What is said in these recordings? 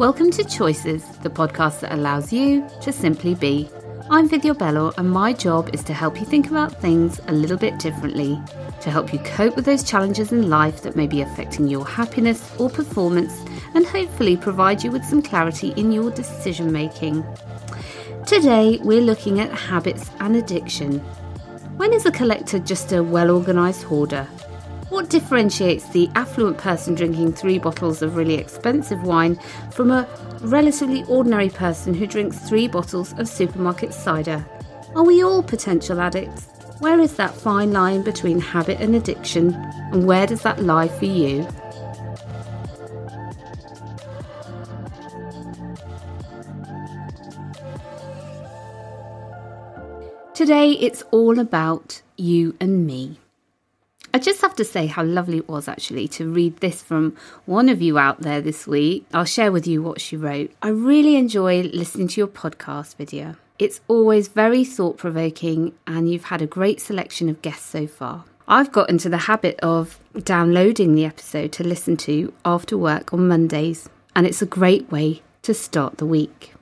Welcome to Choices, the podcast that allows you to simply be. I'm Vidya Bello, and my job is to help you think about things a little bit differently, to help you cope with those challenges in life that may be affecting your happiness or performance, and hopefully provide you with some clarity in your decision making. Today, we're looking at habits and addiction. When is a collector just a well organised hoarder? What differentiates the affluent person drinking three bottles of really expensive wine from a relatively ordinary person who drinks three bottles of supermarket cider? Are we all potential addicts? Where is that fine line between habit and addiction, and where does that lie for you? Today, it's all about you and me. I just have to say how lovely it was actually to read this from one of you out there this week. I'll share with you what she wrote. I really enjoy listening to your podcast Vidya. It's always very thought provoking, and you've had a great selection of guests so far. I've got into the habit of downloading the episode to listen to after work on Mondays, and it's a great way to start the week.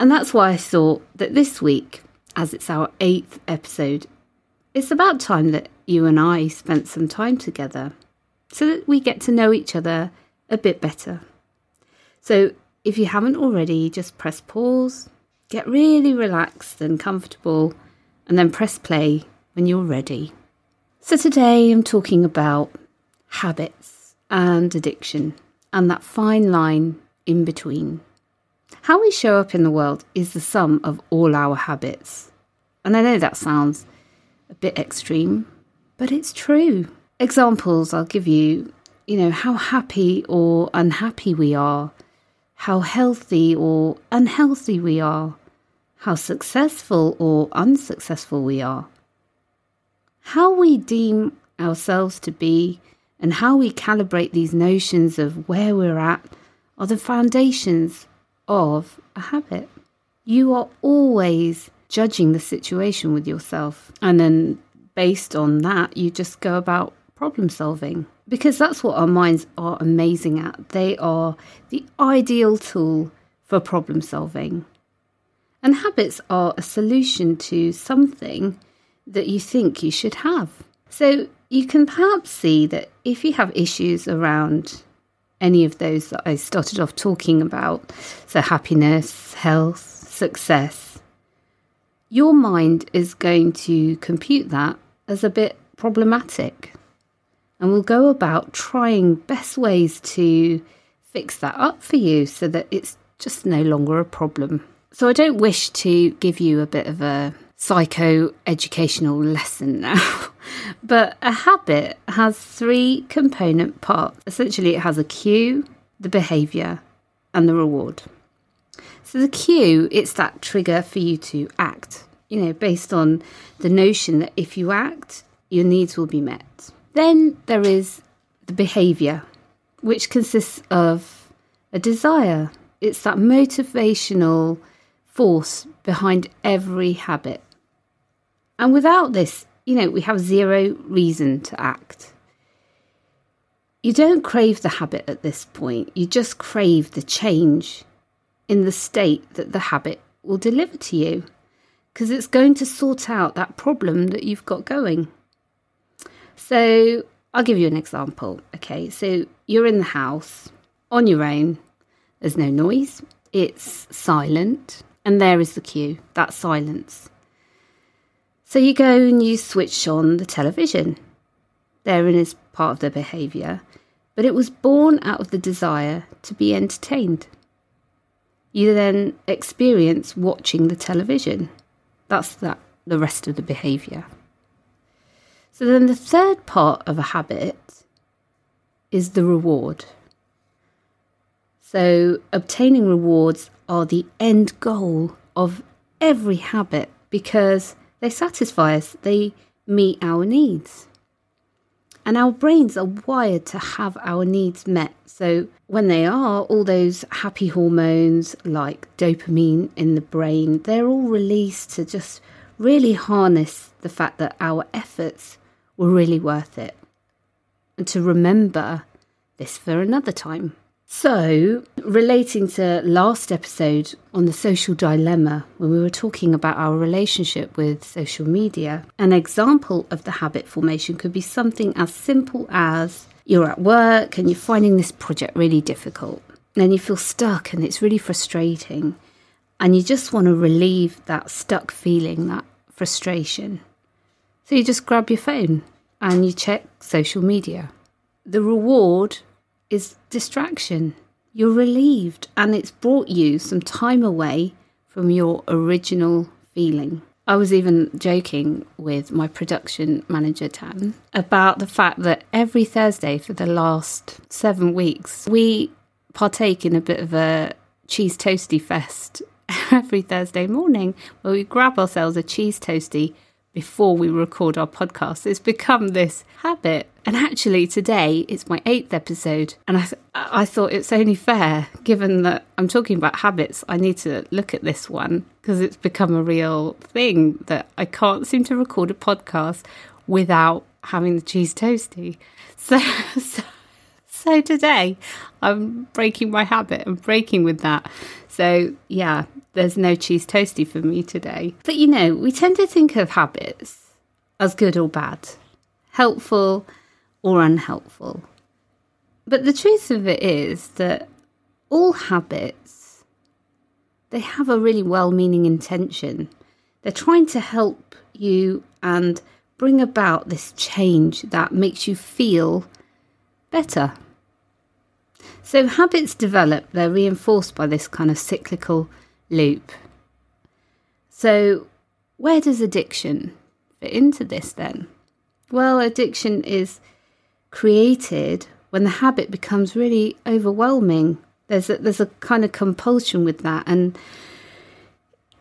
And that's why I thought that this week, as it's our eighth episode, it's about time that you and I spent some time together so that we get to know each other a bit better. So, if you haven't already, just press pause, get really relaxed and comfortable, and then press play when you're ready. So, today I'm talking about habits and addiction and that fine line in between. How we show up in the world is the sum of all our habits. And I know that sounds a bit extreme, but it's true. Examples I'll give you, you know, how happy or unhappy we are, how healthy or unhealthy we are, how successful or unsuccessful we are. How we deem ourselves to be and how we calibrate these notions of where we're at are the foundations of a habit. You are always judging the situation with yourself. And then based on that, you just go about problem solving because that's what our minds are amazing at. They are the ideal tool for problem solving. And habits are a solution to something that you think you should have. So you can perhaps see that if you have issues around any of those that I started off talking about, so happiness, health, success, your mind is going to compute that as a bit problematic and we'll go about trying best ways to fix that up for you so that it's just no longer a problem. So I don't wish to give you a bit of a psycho educational lesson now, but a habit has three component parts. Essentially, it has a cue, the behavior, and the reward. So the cue, it's that trigger for you to act, you know, based on the notion that if you act, your needs will be met. Then there is the behavior, which consists of a desire. It's that motivational force behind every habit. And without this, you know, we have zero reason to act. You don't crave the habit at this point, you just crave the change in the state that the habit will deliver to you because it's going to sort out that problem that you've got going. So I'll give you an example. Okay, so you're in the house on your own, there's no noise, it's silent, and there is the cue that silence. So you go and you switch on the television. Therein is part of the behaviour, but it was born out of the desire to be entertained. You then experience watching the television. That's that the rest of the behaviour. So then the third part of a habit is the reward. So obtaining rewards are the end goal of every habit because they satisfy us, they meet our needs. And our brains are wired to have our needs met. So, when they are, all those happy hormones like dopamine in the brain, they're all released to just really harness the fact that our efforts were really worth it. And to remember this for another time. So, relating to last episode on the social dilemma, when we were talking about our relationship with social media, an example of the habit formation could be something as simple as you're at work and you're finding this project really difficult. And you feel stuck and it's really frustrating. And you just want to relieve that stuck feeling, that frustration. So you just grab your phone and you check social media. The reward is distraction. You're relieved and it's brought you some time away from your original feeling. I was even joking with my production manager, Tan, about the fact that every Thursday for the last seven weeks, we partake in a bit of a cheese toasty fest every Thursday morning where we grab ourselves a cheese toasty before we record our podcast. It's become this habit. And actually, today it's my eighth episode, and I, I thought it's only fair, given that I'm talking about habits, I need to look at this one because it's become a real thing that I can't seem to record a podcast without having the cheese toasty. So, so, so today I'm breaking my habit and breaking with that. So, yeah, there's no cheese toasty for me today. But you know, we tend to think of habits as good or bad, helpful or unhelpful. But the truth of it is that all habits they have a really well-meaning intention. They're trying to help you and bring about this change that makes you feel better. So habits develop, they're reinforced by this kind of cyclical loop. So, where does addiction fit into this then? Well, addiction is created when the habit becomes really overwhelming. There's a, there's a kind of compulsion with that, and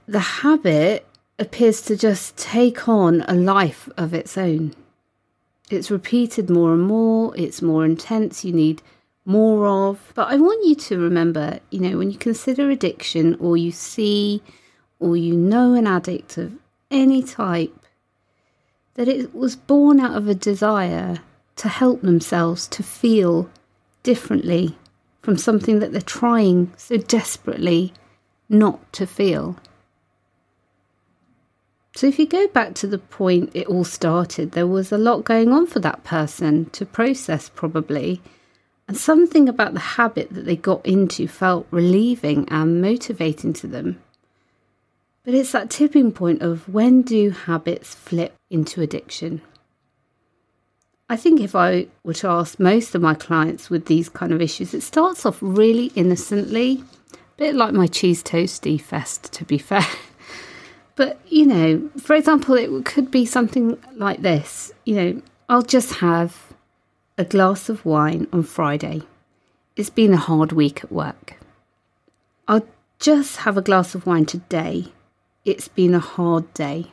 the habit appears to just take on a life of its own. It's repeated more and more, it's more intense, you need more of. But I want you to remember, you know, when you consider addiction or you see or you know an addict of any type, that it was born out of a desire to help themselves to feel differently from something that they're trying so desperately not to feel. So, if you go back to the point it all started, there was a lot going on for that person to process, probably. And something about the habit that they got into felt relieving and motivating to them. But it's that tipping point of when do habits flip into addiction? I think if I were to ask most of my clients with these kind of issues, it starts off really innocently, a bit like my cheese toasty fest, to be fair. But, you know, for example, it could be something like this. You know, I'll just have a glass of wine on Friday. It's been a hard week at work. I'll just have a glass of wine today. It's been a hard day.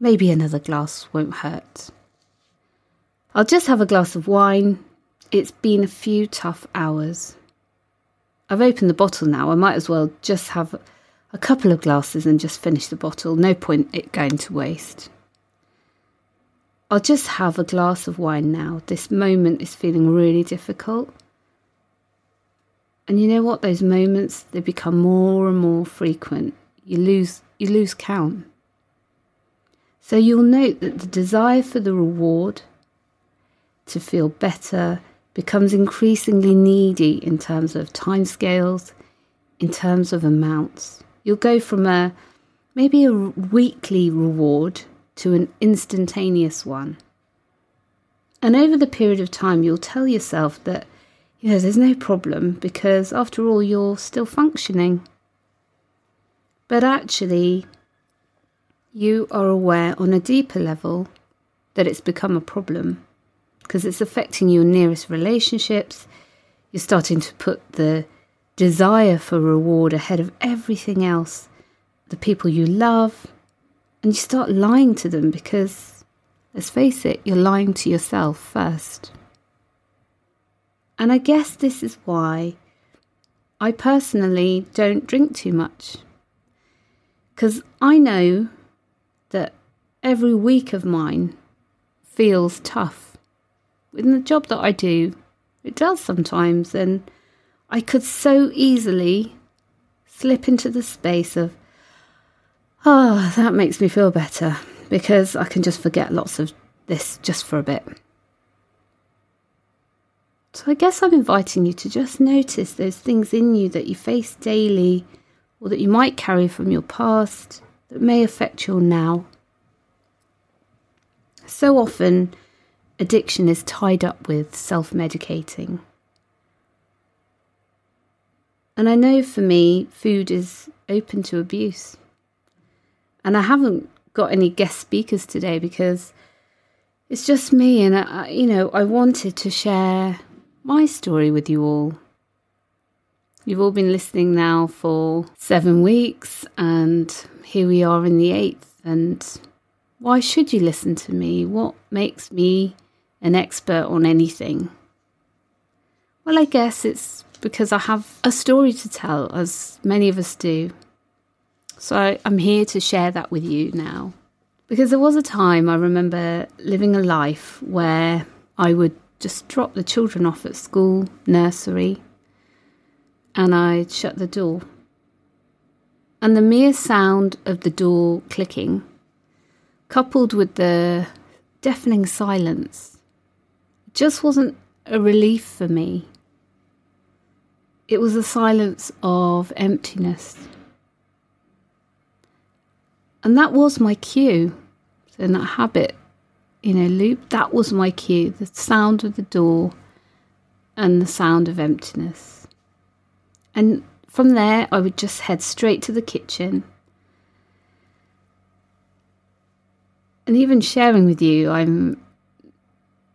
Maybe another glass won't hurt. I'll just have a glass of wine. It's been a few tough hours. I've opened the bottle now. I might as well just have a couple of glasses and just finish the bottle. No point it going to waste. I'll just have a glass of wine now. This moment is feeling really difficult. And you know what? Those moments they become more and more frequent. You lose you lose count. So you'll note that the desire for the reward to feel better becomes increasingly needy in terms of timescales, in terms of amounts. You'll go from a maybe a weekly reward to an instantaneous one. And over the period of time, you'll tell yourself that, you know, there's no problem because after all, you're still functioning. But actually, you are aware on a deeper level that it's become a problem because it's affecting your nearest relationships. You're starting to put the desire for reward ahead of everything else, the people you love, and you start lying to them because, let's face it, you're lying to yourself first. And I guess this is why I personally don't drink too much. Because I know that every week of mine feels tough. In the job that I do, it does sometimes. And I could so easily slip into the space of, oh, that makes me feel better because I can just forget lots of this just for a bit. So I guess I'm inviting you to just notice those things in you that you face daily or that you might carry from your past that may affect your now. So often, addiction is tied up with self medicating. And I know for me, food is open to abuse. And I haven't got any guest speakers today because it's just me, and I, you know, I wanted to share my story with you all. You've all been listening now for seven weeks, and here we are in the eighth. And why should you listen to me? What makes me an expert on anything? Well, I guess it's because I have a story to tell, as many of us do. So I'm here to share that with you now. Because there was a time I remember living a life where I would just drop the children off at school, nursery, and I'd shut the door. And the mere sound of the door clicking, coupled with the deafening silence, just wasn't a relief for me. It was a silence of emptiness. And that was my cue. So in that habit you know, loop, that was my cue the sound of the door and the sound of emptiness. And from there, I would just head straight to the kitchen. And even sharing with you, I'm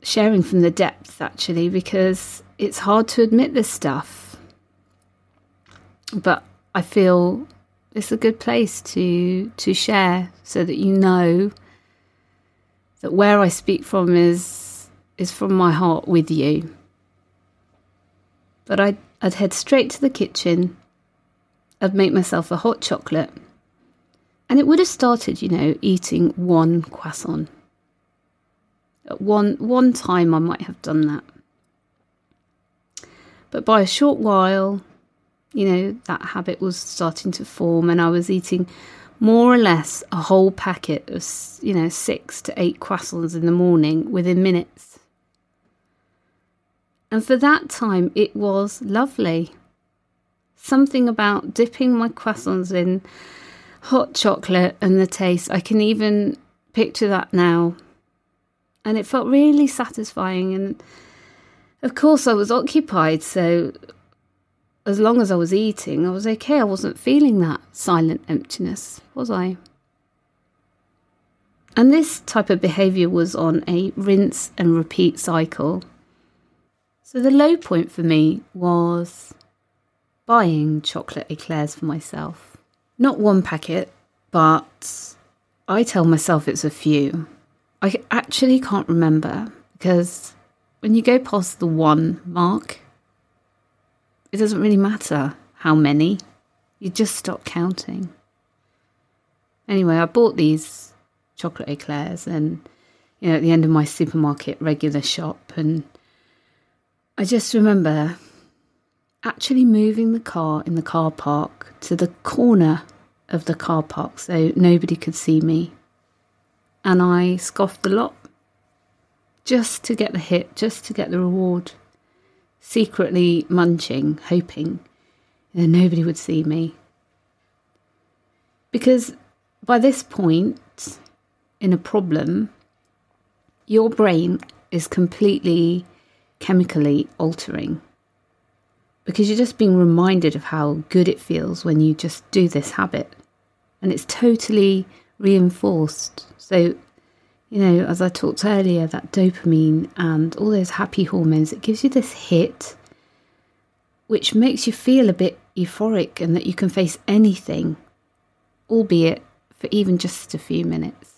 sharing from the depths actually, because it's hard to admit this stuff. But I feel it's a good place to to share so that you know that where I speak from is is from my heart with you. But I'd, I'd head straight to the kitchen. I'd make myself a hot chocolate. And it would have started, you know, eating one croissant. At one one time I might have done that. But by a short while, you know, that habit was starting to form and I was eating more or less a whole packet of, you know, six to eight croissants in the morning within minutes. And for that time, it was lovely. Something about dipping my croissants in hot chocolate and the taste. I can even picture that now. And it felt really satisfying. And of course, I was occupied, so as long as I was eating, I was okay. I wasn't feeling that silent emptiness, was I? And this type of behaviour was on a rinse and repeat cycle. So the low point for me was buying chocolate eclairs for myself. Not one packet, but I tell myself it's a few. I actually can't remember because when you go past the one mark, it doesn't really matter how many, you just stop counting. Anyway, I bought these chocolate eclairs and, you know, at the end of my supermarket regular shop, and I just remember actually moving the car in the car park to the corner of the car park so nobody could see me. And I scoffed a lot just to get the hit, just to get the reward secretly munching, hoping that nobody would see me. Because by this point in a problem, your brain is completely chemically altering because you're just being reminded of how good it feels when you just do this habit and it's totally reinforced. So you know, as I talked earlier, that dopamine and all those happy hormones, it gives you this hit which makes you feel a bit euphoric and that you can face anything, albeit for even just a few minutes.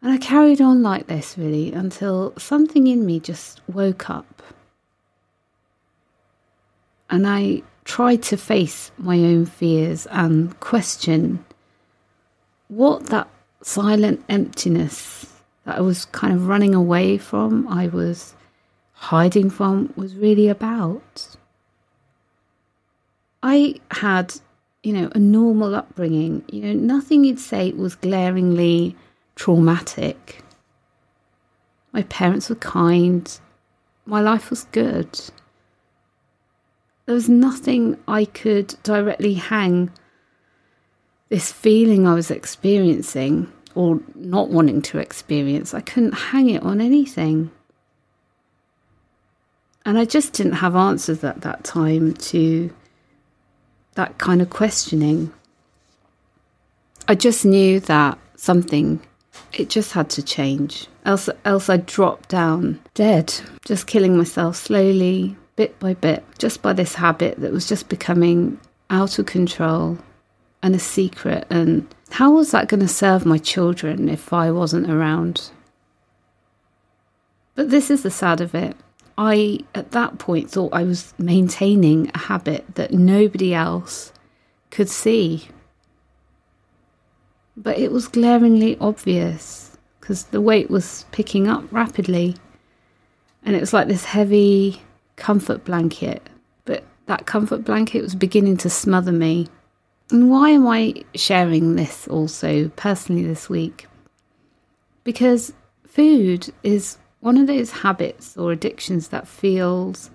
And I carried on like this really until something in me just woke up. And I tried to face my own fears and question what that silent emptiness that I was kind of running away from. I was hiding from was really about. I had, you know, a normal upbringing. You know, nothing you'd say was glaringly traumatic. My parents were kind. My life was good. There was nothing I could directly hang this feeling I was experiencing or not wanting to experience. I couldn't hang it on anything. And I just didn't have answers at that time to that kind of questioning. I just knew that something, it just had to change. Else, else I'd drop down dead, just killing myself slowly, bit by bit, just by this habit that was just becoming out of control and a secret. And how was that going to serve my children if I wasn't around? But this is the sad of it. I, at that point, thought I was maintaining a habit that nobody else could see. But it was glaringly obvious because the weight was picking up rapidly. And it was like this heavy comfort blanket. But that comfort blanket was beginning to smother me. And why am I sharing this also personally this week? Because food is one of those habits or addictions that feels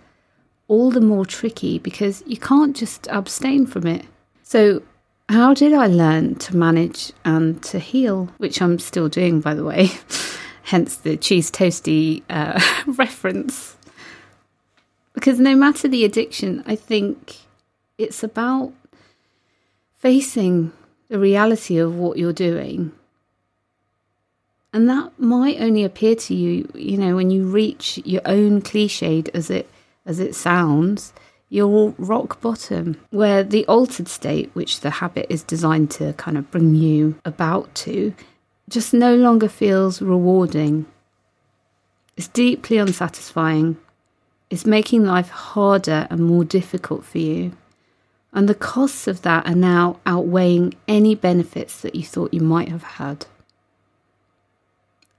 all the more tricky because you can't just abstain from it. So, how did I learn to manage and to heal? Which I'm still doing, by the way, hence the cheese toasty uh, reference. Because no matter the addiction, I think it's about facing the reality of what you're doing and that might only appear to you, you know, when you reach your own cliched as it as it sounds, your rock bottom, where the altered state, which the habit is designed to kind of bring you about to, just no longer feels rewarding. It's deeply unsatisfying. It's making life harder and more difficult for you. And the costs of that are now outweighing any benefits that you thought you might have had.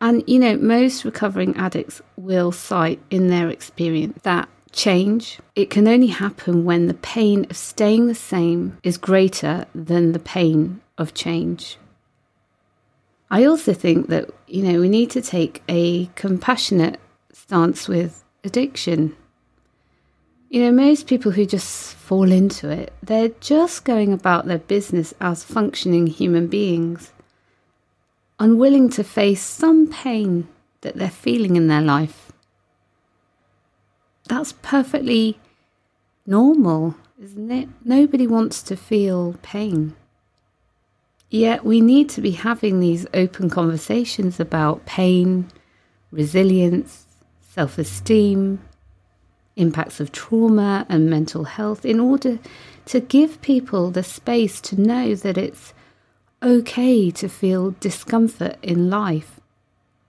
And, you know, most recovering addicts will cite in their experience that change, it can only happen when the pain of staying the same is greater than the pain of change. I also think that, you know, we need to take a compassionate stance with addiction. You know, most people who just fall into it, they're just going about their business as functioning human beings unwilling to face some pain that they're feeling in their life. That's perfectly normal, isn't it? Nobody wants to feel pain. Yet we need to be having these open conversations about pain, resilience, self esteem, impacts of trauma, and mental health in order to give people the space to know that it's okay to feel discomfort in life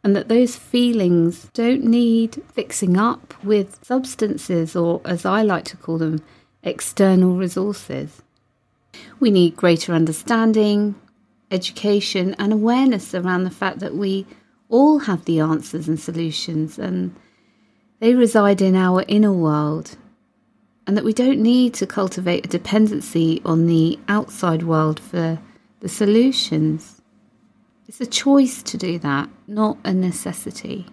and that those feelings don't need fixing up with substances or, as I like to call them, external resources. We need greater understanding, education, and awareness around the fact that we all have the answers and solutions and they reside in our inner world, and that we don't need to cultivate a dependency on the outside world for the solutions. It's a choice to do that, not a necessity.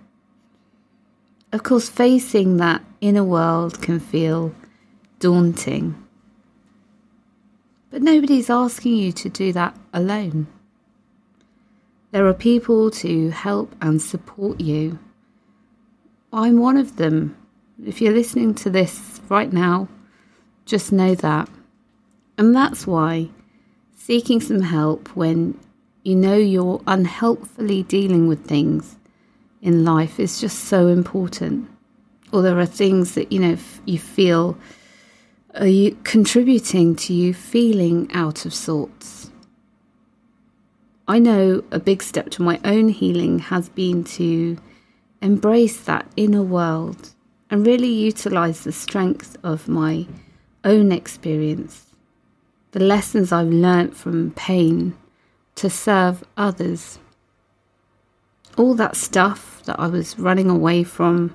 Of course, facing that inner world can feel daunting. But nobody's asking you to do that alone. There are people to help and support you. I'm one of them. If you're listening to this right now, just know that. And that's why seeking some help when you know you're unhelpfully dealing with things in life is just so important. Or there are things that, you know, you feel are you contributing to you feeling out of sorts. I know a big step to my own healing has been to embrace that inner world and really utilize the strength of my own experience the lessons I've learnt from pain to serve others. All that stuff that I was running away from,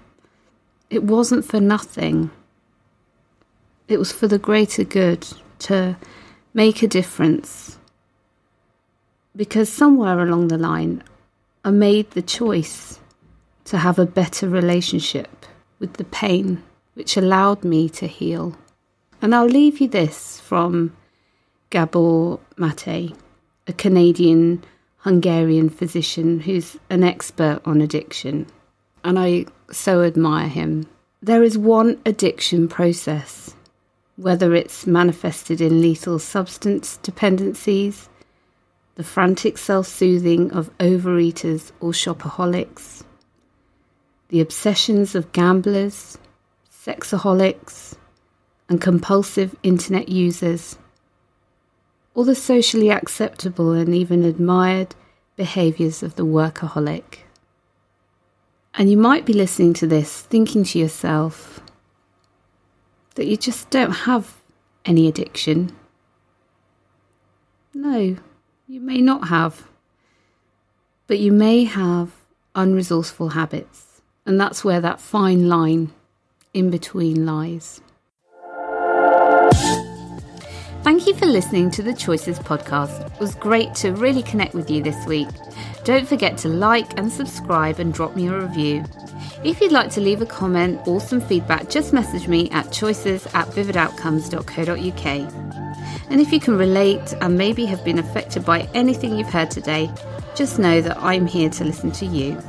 it wasn't for nothing. It was for the greater good to make a difference. Because somewhere along the line, I made the choice to have a better relationship with the pain, which allowed me to heal. And I'll leave you this from Gabor Mate, a Canadian Hungarian physician who's an expert on addiction. And I so admire him. There is one addiction process, whether it's manifested in lethal substance dependencies, the frantic self soothing of overeaters or shopaholics, the obsessions of gamblers, sexaholics, and compulsive internet users. All the socially acceptable and even admired behaviours of the workaholic. And you might be listening to this thinking to yourself that you just don't have any addiction. No, you may not have. But you may have unresourceful habits. And that's where that fine line in between lies. Thank you for listening to the Choices podcast. It was great to really connect with you this week. Don't forget to like and subscribe and drop me a review. If you'd like to leave a comment or some feedback, just message me at choices at vividoutcomes.co.uk. And if you can relate and maybe have been affected by anything you've heard today, just know that I'm here to listen to you.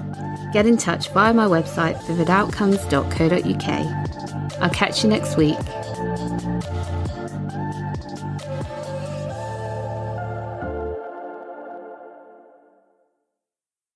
Get in touch via my website, vividoutcomes.co.uk. I'll catch you next week.